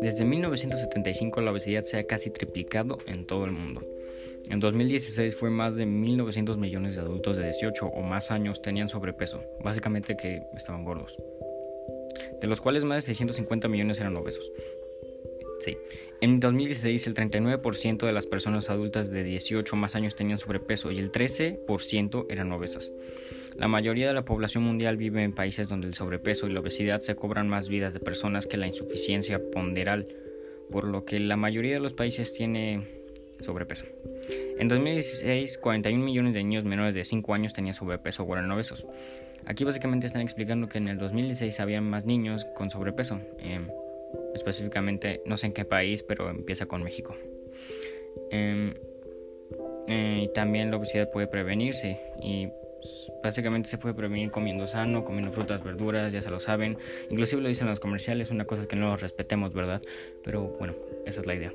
Desde 1975 la obesidad se ha casi triplicado en todo el mundo. En 2016 fue más de 1.900 millones de adultos de 18 o más años tenían sobrepeso, básicamente que estaban gordos, de los cuales más de 650 millones eran obesos. Sí, en 2016 el 39% de las personas adultas de 18 o más años tenían sobrepeso y el 13% eran obesas. La mayoría de la población mundial vive en países donde el sobrepeso y la obesidad se cobran más vidas de personas que la insuficiencia ponderal, por lo que la mayoría de los países tiene sobrepeso. En 2016, 41 millones de niños menores de 5 años tenían sobrepeso o eran obesos. Aquí básicamente están explicando que en el 2016 había más niños con sobrepeso. Em, específicamente, no sé en qué país, pero empieza con México. Em, eh, y también la obesidad puede prevenirse y básicamente se puede prevenir comiendo sano, comiendo frutas, verduras, ya se lo saben. Inclusive lo dicen los comerciales, una cosa es que no los respetemos, ¿verdad? Pero bueno, esa es la idea.